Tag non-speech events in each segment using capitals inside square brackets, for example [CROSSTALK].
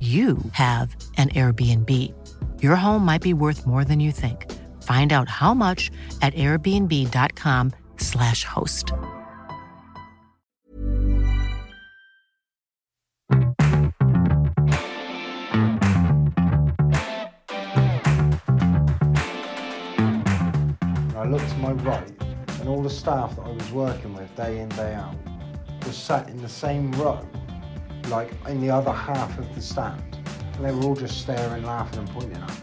you have an Airbnb. Your home might be worth more than you think. Find out how much at airbnb.com/slash host. I looked to my right, and all the staff that I was working with day in, day out, was sat in the same row, like in the other half of the stand. And they were all just staring, laughing, and pointing at me.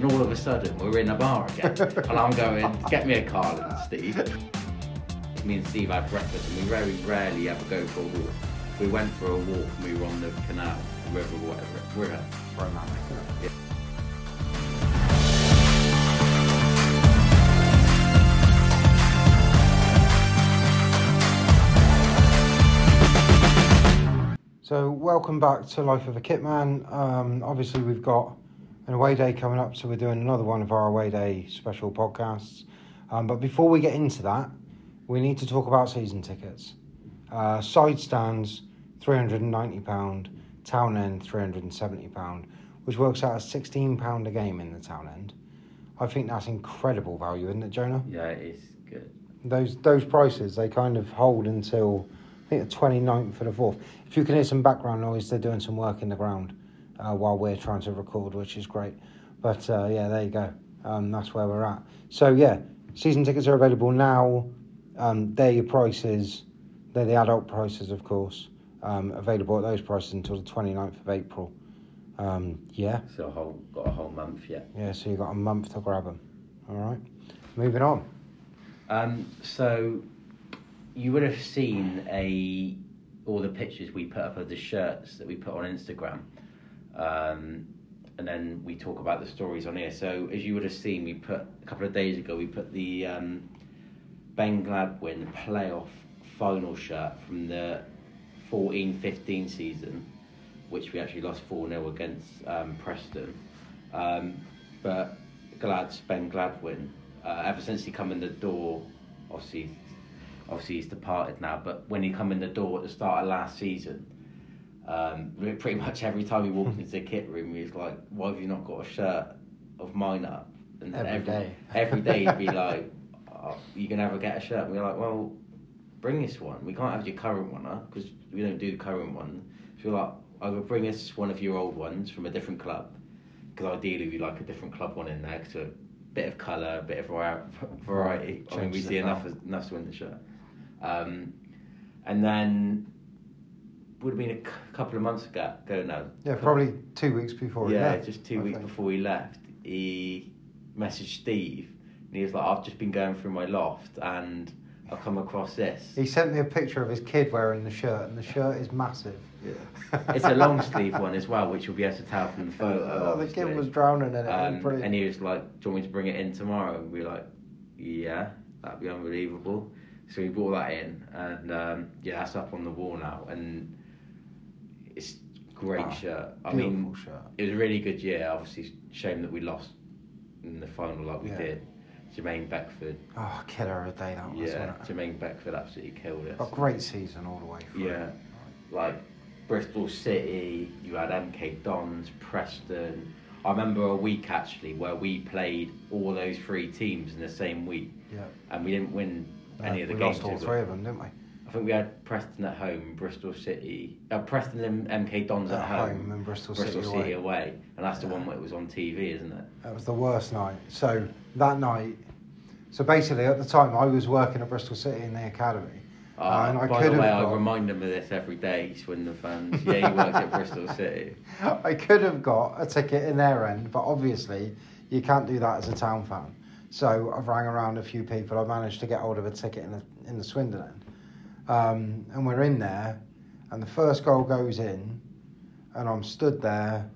And all of a sudden, we're in a bar again. [LAUGHS] and I'm going, get me a Carling, Steve. Me and Steve had breakfast, and we very rarely ever go for a walk. We went for a walk, and we were on the canal, river, whatever. We're Romantic. Yeah. So, welcome back to Life of a Kitman. Um, obviously, we've got an away day coming up, so we're doing another one of our away day special podcasts. Um, but before we get into that, we need to talk about season tickets. Uh, side stands, £390, town end, £370, which works out as £16 a game in the town end. I think that's incredible value, isn't it, Jonah? Yeah, it is good. those those prices they kind of hold until I think the 29th for the 4th. If you can hear some background noise, they're doing some work in the ground uh, while we're trying to record, which is great. But uh, yeah, there you go. Um, that's where we're at. So yeah, season tickets are available now. Um, they're your prices. They're the adult prices, of course. Um, available at those prices until the 29th of April. Um, yeah, So a whole, got a whole month yet. yeah. So you've got a month to grab them. All right. Moving on. Um, so you would have seen a all the pictures we put up of the shirts that we put on Instagram, um, and then we talk about the stories on here. So as you would have seen, we put a couple of days ago we put the um, Ben Gladwin playoff final shirt from the 14-15 season, which we actually lost four 0 against um, Preston. Um, but Glad's Ben Gladwin, uh, ever since he come in the door, obviously, obviously he's departed now. But when he come in the door at the start of last season, um, [LAUGHS] pretty much every time he walked into the kit room, he was like, "Why have you not got a shirt of mine up?" And Every day. every day he'd be [LAUGHS] like, oh, "You can never get a shirt." And we're like, "Well, bring this one. We can't have your current one up because we don't do the current one." So we're like, "Either bring us one of your old ones from a different club." because ideally we like a different club one in there because a bit of colour, a bit of vari- [LAUGHS] variety. I mean, we see enough enough to win the shirt. Um, and then would have been a c- couple of months ago, ago now. Yeah, probably two weeks before. Yeah, left, just two I weeks think. before he left, he messaged Steve, and he was like, "I've just been going through my loft, and I've come across this." He sent me a picture of his kid wearing the shirt, and the shirt is massive. Yeah. It's a long sleeve one as well, which you'll be able to tell from the photo. [LAUGHS] Oh, the kid was drowning in it. Um, and he was like, "Do you want me to bring it in tomorrow?" And we were like, "Yeah, that'd be unbelievable." So we brought that in, and um, yeah, that's up on the wall now, and it's great Ah, shirt. I beautiful mean, shirt. it was a really good year. Obviously, shame that we lost in the final like we Yeah. did. Jermaine Beckford. Oh, killer of a day that was, Yeah? Jermaine Beckford absolutely killed us. A great season all the way through. Yeah, like Bristol City, you had MK Dons, Preston. I remember a week actually where we played all those three teams in the same week, Yeah. and we didn't win any Uh, of the we games. lost all three of them, didn't we? I think we had Preston at home, Bristol City, uh, Preston and MK Dons at, At home and Bristol City away. away, and that's the one that was on TV, isn't it? That was the worst night. So that night, so basically at the time I was working at Bristol City in the academy, Uh, and I by could the way, have I remind them of this every day, Swindon the fans. Yeah, he works at Bristol City. [LAUGHS] I could have got a ticket in their end, but obviously you can't do that as a town fan. So I've rang around a few people. I managed to get hold of a ticket in the in the Swindon. End, um, and we're in there, and the first goal goes in, and I'm stood there,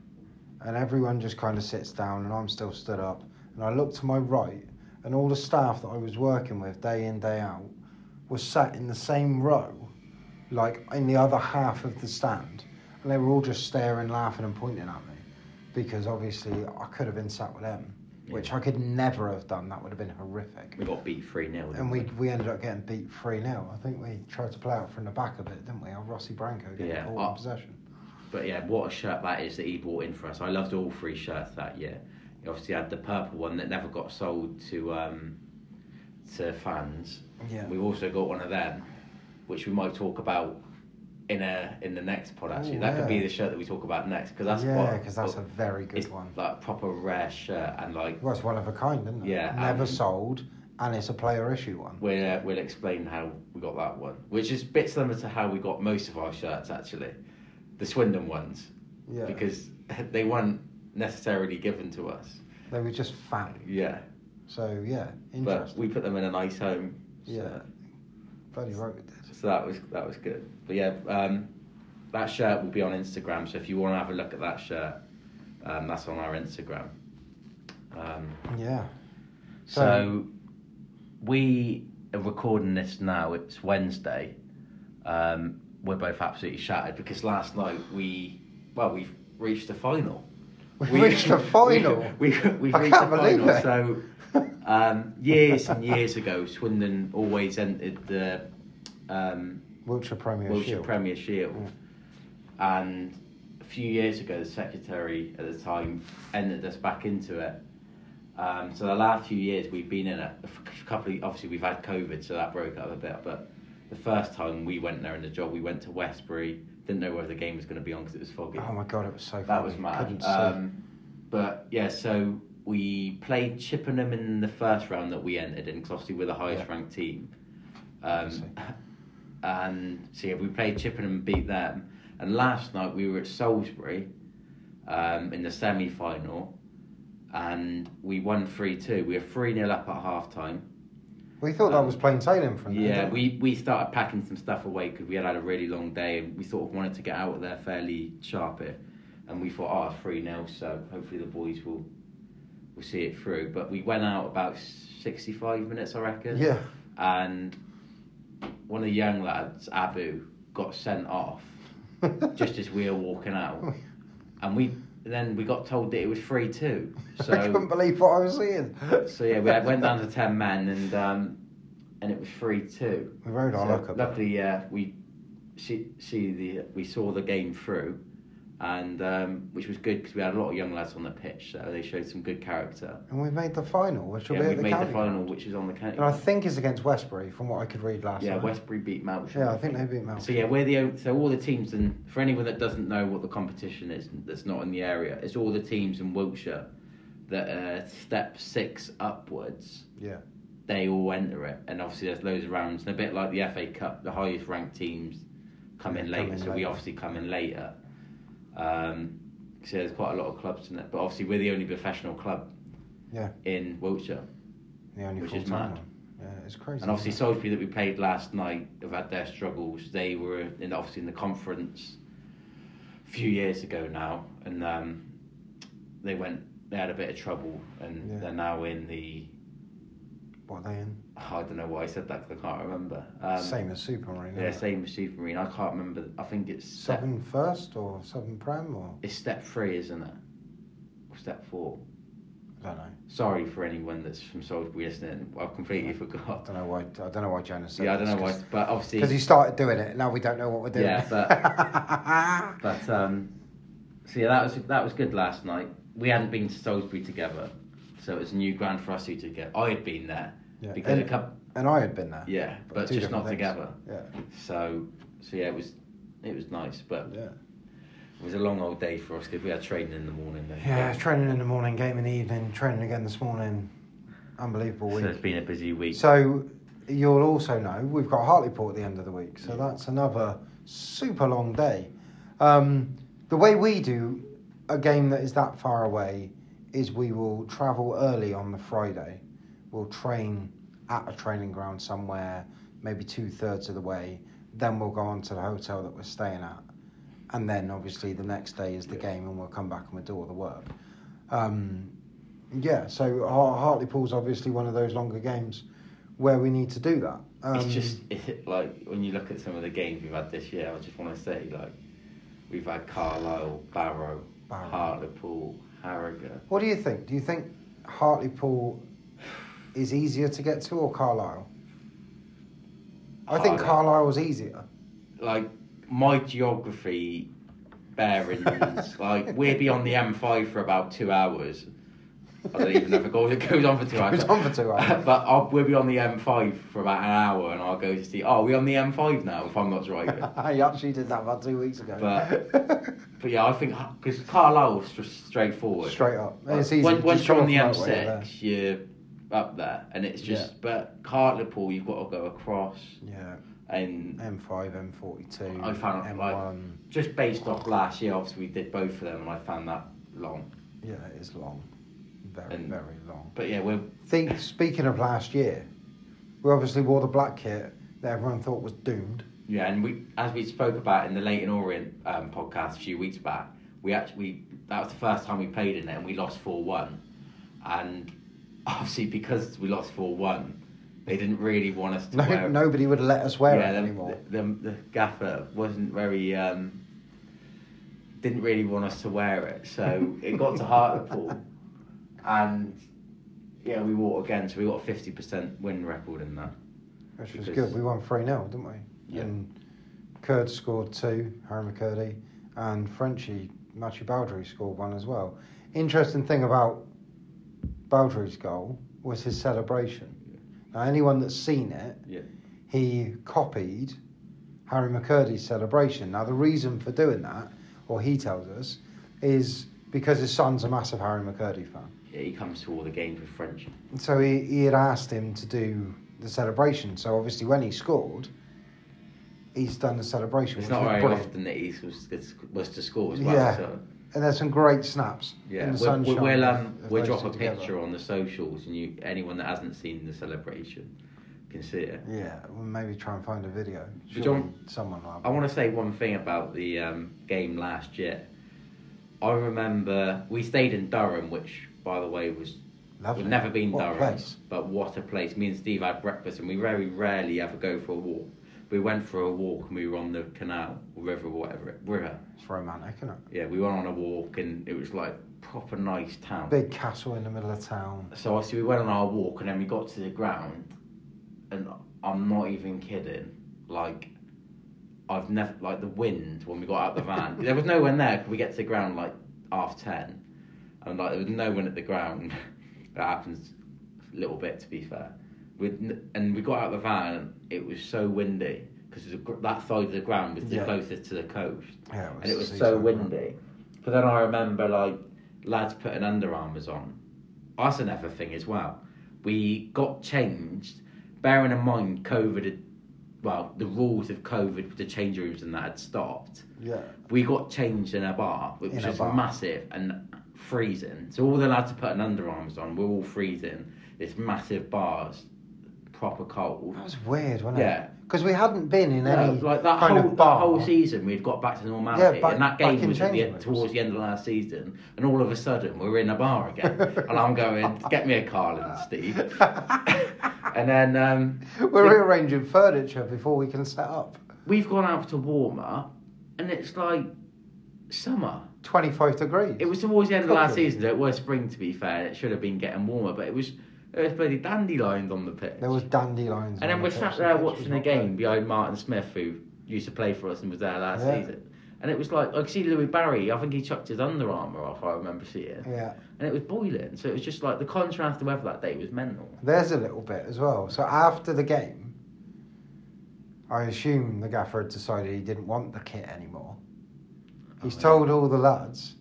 and everyone just kind of sits down, and I'm still stood up, and I look to my right, and all the staff that I was working with day in day out was sat in the same row, like in the other half of the stand, and they were all just staring, laughing, and pointing at me, because obviously I could have been sat with them, which I could never have done. That would have been horrific. We got beat 3 0. And we, we ended up getting beat 3 0. I think we tried to play out from the back a bit, didn't we? Our Rossi Branco getting Yeah, ball I- in possession. But yeah, what a shirt that is that he brought in for us. I loved all three shirts that year. He obviously had the purple one that never got sold to um, to fans. Yeah. We've also got one of them, which we might talk about in a in the next pod. Actually, Ooh, that could be the shirt that we talk about next because that's yeah, because that's a very good it's one. like proper rare shirt and like Well, it's one of a kind, isn't it? Yeah, Never and- sold, and it's a player issue one. we'll uh, we'll explain how we got that one, which is a bit similar to how we got most of our shirts actually, the Swindon ones, Yeah. because [LAUGHS] they weren't necessarily given to us. They were just fat. Yeah. So, yeah, But we put them in a nice home. So, Yeah. Bloody right. So that was that was good. But yeah, um, that shirt will be on Instagram. So if you want to have a look at that shirt, um, that's on our Instagram. Um, Yeah. so we are recording this now. It's Wednesday. Um, we're both absolutely shattered because last night we well we've reached the final. We reached the [LAUGHS] final? We, [LAUGHS] we, we've I reached can't the believe final. it. So um, years and years ago, Swindon always entered the um, Wiltshire Premier Wiltshire Shield. Premier Shield. And a few years ago, the secretary at the time entered us back into it. Um, so the last few years we've been in it. A couple of, obviously we've had COVID, so that broke up a bit. But the first time we went there in the job, we went to Westbury. Didn't know where the game was going to be on because it was foggy. Oh my god, it was so foggy. That was mad. Um, but yeah, so we played Chippenham in the first round that we entered in, because obviously we're the highest Yeah. ranked team. Um, and so yeah, we played Chippenham and beat them. And last night we were at Salisbury um, in the semi final, and we won 3 2. We were 3 0 up at half time. we thought that um, was plain sailing from there. Yeah, we, we started packing some stuff away because we had had a really long day and we sort of wanted to get out of there fairly sharp here. And we thought, oh, it's 3 0, so hopefully the boys will will see it through. But we went out about 65 minutes, I reckon. Yeah. And one of the young lads, Abu, got sent off [LAUGHS] just as we were walking out. And we then we got told that it was 3 2. [LAUGHS] I couldn't believe what I was seeing. so yeah, we went down to 10 men and um, and it was 3 2. We rode our So, luck luckily, yeah, we see, see the we saw the game through, and um, which was good because we had a lot of young lads on the pitch, so they showed some good character. And we made the final, which will Yeah, be at the made county the final, ground. which is on the county. And I think it's against Westbury, from what I could read last yeah, night. Westbury beat Melbourne. Yeah, I think they beat Mel. So yeah, we're the so all the teams and for anyone that doesn't know what the competition is that's not in the area, it's all the teams in Wiltshire that are step six upwards. Yeah. They all enter it, and obviously there's loads of rounds. And a bit like the FA Cup, the highest ranked teams come in later, come in so we obviously come in later. Um, so there's quite a lot of clubs in it, but obviously we're the only professional club Yeah. in Wiltshire. The only Which is mad. one. Yeah, it's crazy. And obviously? Salisbury that we played last night have had their struggles. They were in obviously in the conference a few years ago now, and um, they went. They had a bit of trouble, and Yeah. they're now in the. what are they in? I don't know why I said that because I can't remember. Um, same as Supermarine. Yeah, same as Supermarine. I can't remember. I think it's step, Seven first or seven prem or It's step three, isn't it? Or step four. I don't know. Sorry for anyone that's from Salisbury listening. I've completely I forgot. don't know why. I don't know why Jonas said. Yeah, I don't know why, but obviously, Because he started doing it. Now we don't know what we're doing. Yeah, but- [LAUGHS] but um, so yeah, that was that was good last night. We hadn't been to Salisbury together, so it was a new ground for us two to get. I had been there Yeah, because and- a couple, and I had been there. yeah, but two just not things. together. Yeah. So so yeah, it was it was nice, but Yeah. it was a long old day for us because we had training in the morning. Then. Yeah, training in the morning, game in the evening, training again this morning. Unbelievable so week. it's been a busy week. So you'll also know we've got Hartlepool at the end of the week, so that's another super long day. Um, the way we do a game that is that far away is we will travel early on the Friday. We'll train at a training ground somewhere, maybe two thirds of the way. Then we'll go on to the hotel that we're staying at, and then obviously the next day is the game, and we'll come back and we'll do all the work. Um, yeah, so Har- Hartlepool's obviously one of those longer games where we need to do that. Um, it's just it, [LAUGHS] like when you look at some of the games we've had this year. I just want to say like we've had Carlisle, Barrow, Barrow. Hartlepool, Harrogate. What do you think? Do you think Hartlepool is easier to get to or Carlisle? I think Carlisle was easier. like my geography bearings, [LAUGHS] like we'll be on the M5 for about two hours. I don't even know if it goes, it goes on for two hours. It Goes on for two hours. [LAUGHS] but uh, I'll, we'll be on the M5 for about an hour, and I'll go to see. Oh, we're on the M5 now. If I'm not driving. [LAUGHS] I actually did that about two weeks ago. But- But yeah, I think because Carlisle's just straightforward. Straight up. It's easy. When, once you're on the off the you're M6, you're up there, and it's just. Yeah. But Hartlepool, you've got to go across, Yeah, and M5, M42, I found M1. just based off last year, obviously we did both of them, and I found that long. Yeah, it is long. Very, And- very long. But yeah, we're Think, speaking of last year, we obviously wore the black kit that everyone thought was doomed. yeah, and we as we spoke about in the Leyton Orient um, podcast a few weeks back, we actually that was the first time we played in it, and we lost four one, and obviously because we lost four one, they didn't really want us to No, wear. nobody would let us wear yeah, it the, anymore. The, the, the gaffer wasn't very. Um, didn't really want us to wear it, so [LAUGHS] it got to Hartlepool, and yeah, we wore it again, so we got a fifty percent win record in that. Which was good. We won 3 0, didn't we? Yeah. And Kurd scored two, Harry McKirdy, and Frenchie, Mathieu Baudry scored one as well. Interesting thing about Baudry's goal was his celebration. Now, anyone that's seen it, Yeah. he copied Harry McKirdy's celebration. Now, the reason for doing that, or he tells us, is because his son's a massive Harry McCurdy fan. Yeah, he comes to all the games with French. So he, he had asked him to do the celebration. So obviously, when he scored, he's done the celebration. It's not very brilliant. often that he was, was to score as well. Yeah. So, And there's some great snaps. yeah, in the we'll, sunshine. we'll, we'll, um, we'll drop a together. picture on the socials, and you anyone that hasn't seen the celebration can see it. Yeah, we'll maybe try and find a video. John- someone have I want to say one thing about the um, game last year. I remember we stayed in Durham, which, by the way, was Lovely. we've never been What Durham, place. but what a place! Me and Steve had breakfast, and we very rarely ever go for a walk. We went for a walk, and we were on the canal or river, or whatever it river. It's romantic, isn't it? Yeah, we went on a walk, and it was like proper nice town. Big castle in the middle of town. So obviously we went on our walk, and then we got to the ground, and I'm not even kidding. Like, I've never like the wind when we got out the van. [LAUGHS] there was no one there. 'cause We get to the ground like half ten, and like there was no one at the ground. [LAUGHS] that happens a little bit, to be fair. And we got out of the van, and it was so windy because that side of the ground was the Yeah. closest to the coast Yeah, and it was so windy. But then I remember like lads putting Under Armours on. That's another thing as well. We got changed, bearing in mind COVID had, well, the rules of COVID with the change rooms and that had stopped. Yeah. We got changed in a bar, which In was massive and freezing. So all the lads are putting Under Armours on. We're all freezing. This massive bars, proper cold. That was weird, wasn't Yeah. it? Because we hadn't been in No, any like that kind whole of that whole season, we'd got back to normality, Yeah, back- and that game was the, changing end- rooms. towards the end of last season, and all of a sudden we're in a bar again, [LAUGHS] and I'm going, get me a Carling, Steve, [LAUGHS] and then um, We're rearranging furniture before we can set up. we've gone out to warmer, and it's like summer. 25 degrees. It was towards the end of last Cooking. season, so it was spring to be fair. It should have been getting warmer, but it was it was bloody dandelions on the pitch. There was dandelions. and then the we're pitch. sat The there watching the game behind Martin Smith, who used to play for us and was there last Yeah. season. And it was like I could see Louie Barry. I think he chucked his Under Armour off. I remember seeing, Yeah. and it was boiling. So it was just like the contrast of weather that day was mental. There's a little bit as well. So after the game, I assume the gaffer had decided he didn't want the kit anymore. He's Oh, yeah. told all the lads,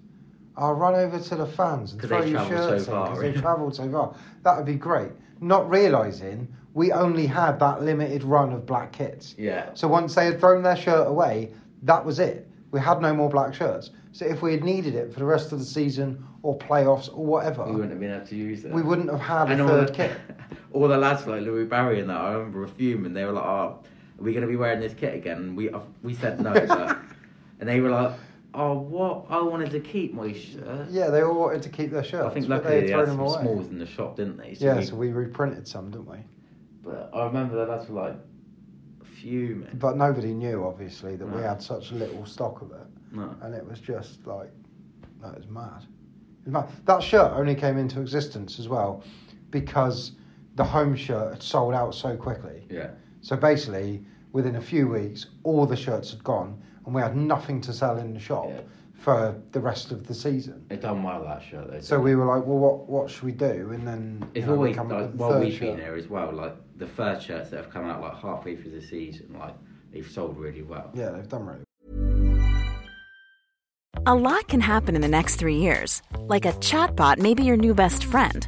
"I'll run over to the fans and throw your so shirts far, because they [LAUGHS] yeah. travelled so far." That would be great. Not realizing we only had that limited run of black kits. Yeah. So once they had thrown their shirt away, that was it. We had no more black shirts. So if we had needed it for the rest of the season or playoffs or whatever, We wouldn't have been able to use it. we wouldn't have had and a third the, kit. [LAUGHS] all the lads like Louie Barry and that, I remember a fuming. They were like, "Oh, are we going to be wearing this kit again?" And we uh, we said no, [LAUGHS] but, and they were like, "Oh, what? I wanted to keep my shirt." Yeah, they all wanted to keep their shirts. I think luckily they they had had some away. smalls in the shop, didn't they? yeah, we- so we reprinted some, didn't we? But I remember lads were like fuming. But nobody knew, obviously, that we had such little stock of it, No. and it was just like that was mad. Mad. That shirt only came into existence as well because the home shirt had sold out so quickly. Yeah. So basically, within a few weeks, all the shirts had gone, and we had nothing to sell in the shop Yeah. for the rest of the season. They done well that shirt though. So we they? were like, well, what what should we do? And then you It's know, we always come up like while third we've been shirt. there as well. Like the first shirts that have come out like halfway through the season, like they've sold really well. Yeah, they've done really A lot can happen in the next three years. Like a chatbot may be your new best friend.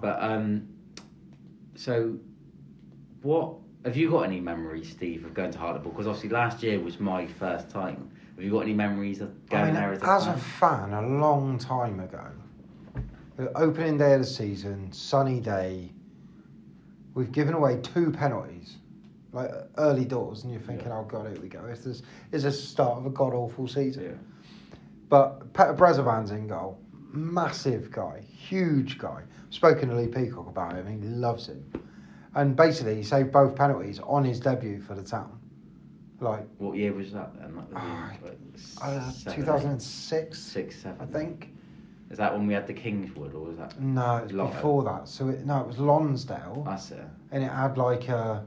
But um, so what have you got any memories, Steve, of going to Hartlepool? Because obviously last year was my first time. Have you got any memories of going I mean, there as a as fan? a fan, a long time ago, the opening day of the season, sunny day, we've given away two penalties, like early doors, and you're thinking, oh god, here we go. Is this is the start of a god awful season? Yeah. But Peter Brezovan's in goal, massive guy, huge guy. Spoken to Lee Peacock about him, he loves him, and basically he saved both penalties on his debut for the town, like What year was that then? That was Ah, in, like, uh, seven, 2006, six, seven. I think. Is that when we had the Kingswood, or was that? No, it was Long- before that. So it, no, it was Lonsdale, That's it. and it had like a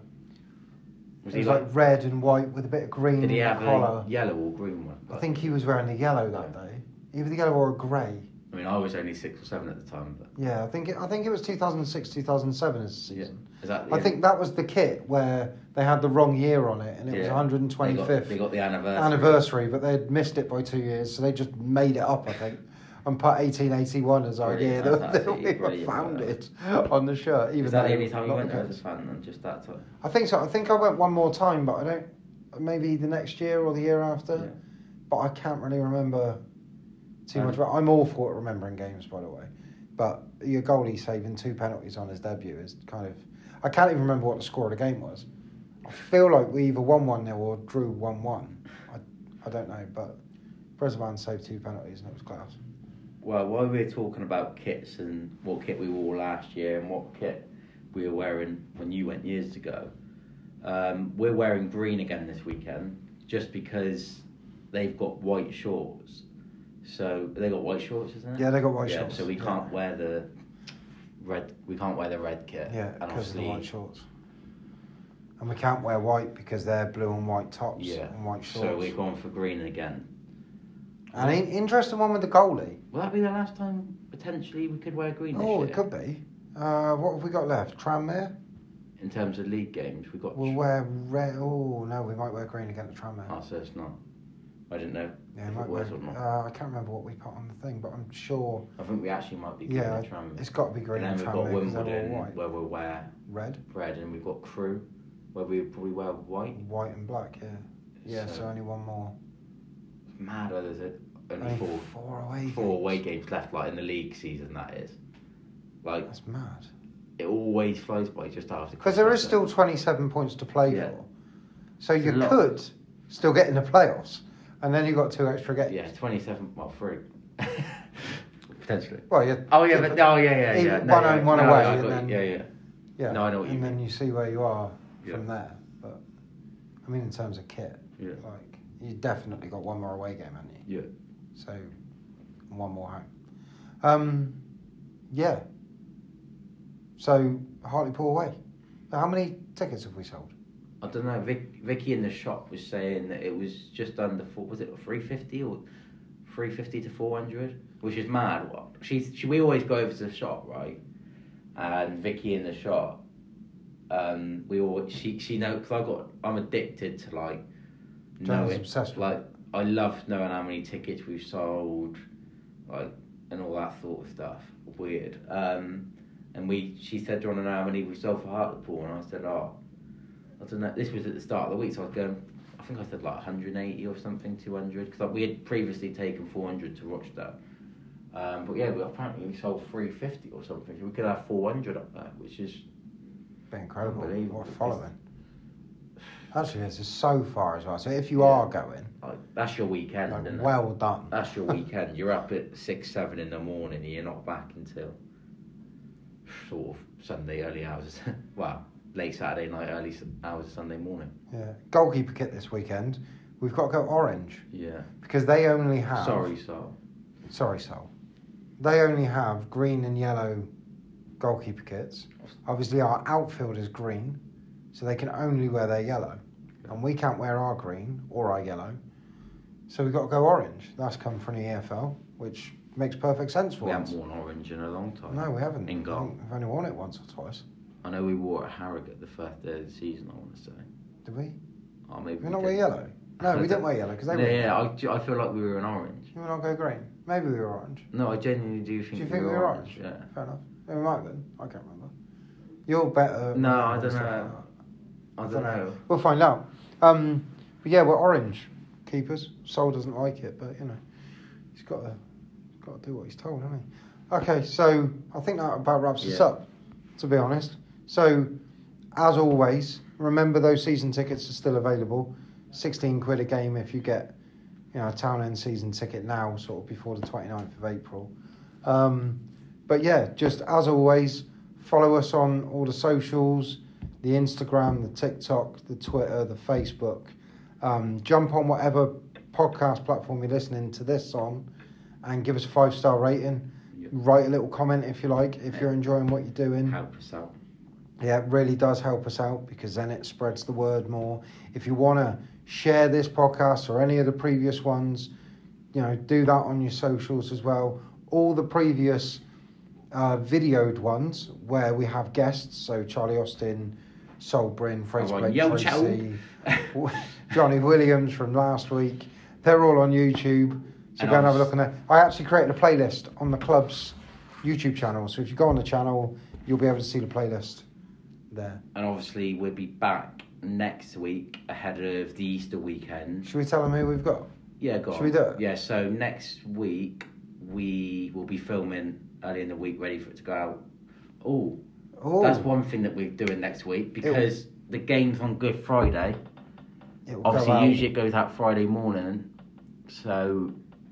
Was it he was like? like red and white with a bit of green did he in have the collar. a yellow or green one? I think he was wearing the yellow that day, either the yellow or a grey. I mean, I was only six or seven at the time, but Yeah, I think it, I think it was 2006, 2007 as the yeah. season. Is that? I think that was the kit where they had the wrong year on it, and it Yeah. was 125th they got the anniversary. anniversary, but they'd missed it by two years, so they just made it up, I think, and put 1881 as our year [LAUGHS] [LAUGHS] that, we were founded on the shirt. Even Is that the only time you went there as a fan, and just that time? I think so. I think I went one more time, but I don't. Maybe the next year or the year after. Yeah. But I can't really remember too much. I'm awful at remembering games, by the way. But your goalie saving two penalties on his debut is kind of. I can't even remember what the score of the game was. I feel like we either won one 0 or drew one one. I, I don't know, but Brezovan saved two penalties and it was class. Well, while we're talking about kits and what kit we wore last year and what kit we were wearing when you went years ago, um, we're wearing green again this weekend just because they've got white shorts. So they got white shorts, isn't it? Yeah, they got white yeah, shorts, So we can't wear the red. We can't wear the red kit. Yeah, and because of the white shorts. And we can't wear white because they're blue and white tops yeah. and white shorts. So we're going for green again. And in- interesting one with the goalie. Will that be the last time potentially we could wear green Oh, year? it could be. Uh, what have we got left? Tranmere? In terms of league games, we've got. We'll wear red. Oh, no, we might wear green again against Tranmere. Oh, so it's not. I didn't know Yeah, if it was or not. uh, I can't remember what we put on the thing, but I'm sure. I think we actually might be green Yeah, and Tranmere. it's got to be green and and then we've got Tranmere 'cause they're Wimbledon where we'll wear Red, red, and we've got Crewe where we probably wear white. white and black. Yeah. Yeah. So, So- only one more. Mad, there's a, only Only four four away. four games. away games left, like in the league season. That is, like That's mad. it always flies by just after. Because there is still 27 points to play Yeah. for. So It's you could still get in the playoffs, and then you've got two extra so- games. Yeah, twenty-seven. Well, three. [LAUGHS] Potentially. Well, yeah. Oh yeah, but oh yeah, yeah, Even yeah. one yeah, one no, away, I and got then- yeah, yeah. Yeah. No, I know what you and mean. then you see where you are Yeah. from there. But I mean, in terms of kit, Yeah. like you definitely got one more away game, haven't you? Yeah. So one more home. Um, yeah. So Hartlepool away. How many tickets have we sold? I don't know. Vic, Vicky in the shop was saying that it was just under four. Was it three fifty or three fifty to four hundred? Which is mad. What she's she, we always go over to the shop, right? And Vicky in the shop, um, we all she she know because I got I'm addicted to like knowing obsessed like I love knowing how many tickets we've sold, like and all that sort of stuff. Weird. Um, and we she said, "Do you want to know how many we sold for Hartlepool?" And I said, "Oh." I don't know. This was at the start of the week, so I was going. I think I said like 180 or something, 200, because like, we had previously taken 400 to Rochdale. Um, but yeah, we apparently we sold 350 or something. We could have 400 up there, which is Been incredible. What a following. Actually, this is so far as well. So if you Yeah. are going, like that's your weekend, like, isn't it? well done. That's your [LAUGHS] weekend. You're up at six, seven in the morning, and you're not back until sort of Sunday early hours. [LAUGHS] well, late Saturday night, early hours of Sunday morning. Yeah. Goalkeeper kit this weekend. We've got to go orange Yeah. because they only have. Sorry, so Sorry, Sol. They only have green and yellow goalkeeper kits. Obviously, our outfield is green, so they can only wear their yellow. And we can't wear our green or our yellow. So we've got to go orange. That's come from the EFL, which makes perfect sense for we us. We haven't worn orange in a long time. No, we haven't. In goal. We've only worn it once or twice. I know we wore at Harrogate the first day of the season. I want to say. Did we? Oh, maybe We we not wear yellow? No, we didn't wear yellow because they yeah, were. yeah. I, I feel like we were in orange. You not go green? Maybe we were orange. No, I genuinely do think. Do you we think we were were orange. orange? Yeah. Fair enough. Yeah, we might have been. I can't remember. You're better. No, I don't know. like. I don't know. We'll find out. Um, but yeah, we're orange keepers. Sol doesn't like it, but you know, he's got to got to do what he's told, hasn't he? Okay, so I think that about wraps us up. To be honest, so as always, remember those season tickets are still available. Sixteen quid a game if you get, you know, a town end season ticket now, sort of before the 29th of April. Um, but yeah, just as always, follow us on all the socials the Instagram, the TikTok, the Twitter, the Facebook. Um, jump on whatever podcast platform you're listening to this on and give us a five star rating. Yep. Write a little comment if you like, if you're enjoying what you're doing. Help us out. Yeah, it really does help us out because then it spreads the word more. If you want to share this podcast or any of the previous ones, you know, do that on your socials as well. All the previous uh, videoed ones where we have guests, so Charlie Austin, Sol Brynn, Fraser Blake Tracy, Jonny Williams from last week, they're all on YouTube. So And go and have a look on there. I actually created a playlist on the club's YouTube channel. So if you go on the channel, you'll be able to see the playlist there. And obviously, we'll be back next week ahead of the Easter weekend. Should we tell them who we've got? Yeah, go Should on. we do it? Yeah, so next week we will be filming early in the week, ready for it to go out. Oh, Oh, that's one thing that we're doing next week because the game's on Good Friday. it will go Obviously, usually it goes out Friday morning, so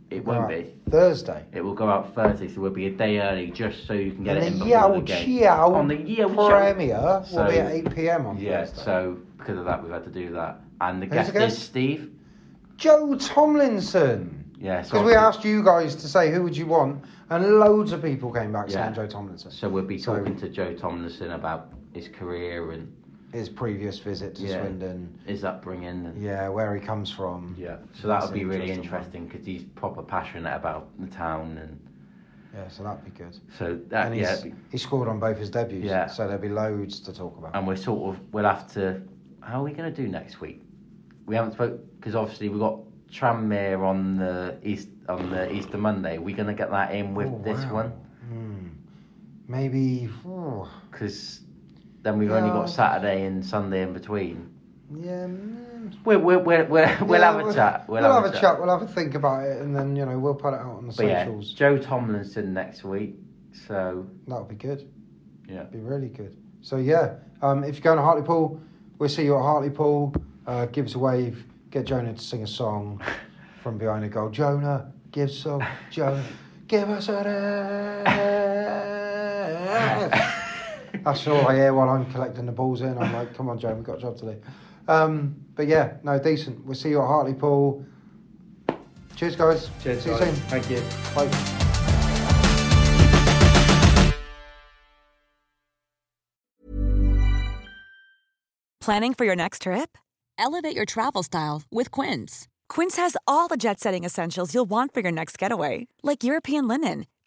it won't be. Thursday. It will go out Thursday, so we'll be a day early just so you can get And it in the before the game. On the Chiao. premiere will So- be at 8 pm on Yeah, Thursday. so because of that, we've had to do that. And the Who's guest the guest? is Steve. Joe Tomlinson. Yeah, so Because we asked you guys to say who would you want, and loads of people came back Yeah. saying Joe Tomlinson. So we'll be So- talking to Joe Tomlinson about his career and his previous visit to Yeah. Swindon. his upbringing. And, Yeah, where he comes from. yeah. So that would be really interesting because he's proper passionate about the town and Yeah, so that'd be good. so that and yeah. he scored on both his debuts. Yeah. So there'll be loads to talk about. and we're sort of we'll have to. How are we going to do next week? We haven't spoke because obviously we've got Tranmere on the east on the Easter Monday. We're going to get that in with Oh, this wow. one Hmm. Maybe. because then we've only got Saturday and Sunday in between. yeah. mm, We'll we'll we'll, we'll, we'll yeah, have a chat. We'll, have, a chat. We'll have a think about it, and then you know we'll put it out on the But yeah, socials. Joe Tomlinson next week. So That would be good. yeah, Be really good. So yeah, um, if you're going to Hartlepool, we'll see you at Hartlepool. Uh, give us a wave. Get Jonah to sing a song from behind the goal. Jonah, give some. Jonah, give us a. That's all I hear while I'm collecting the balls in. I'm like, come on, Joe, we've got a job to do. Um, but yeah, no, decent. We'll see you at Hartlepool. Cheers, guys. cheers. See you guys. soon. Thank you. Bye. Planning for your next trip? Elevate your travel style with Quince. Quince has all the jet setting essentials you'll want for your next getaway, like European linen,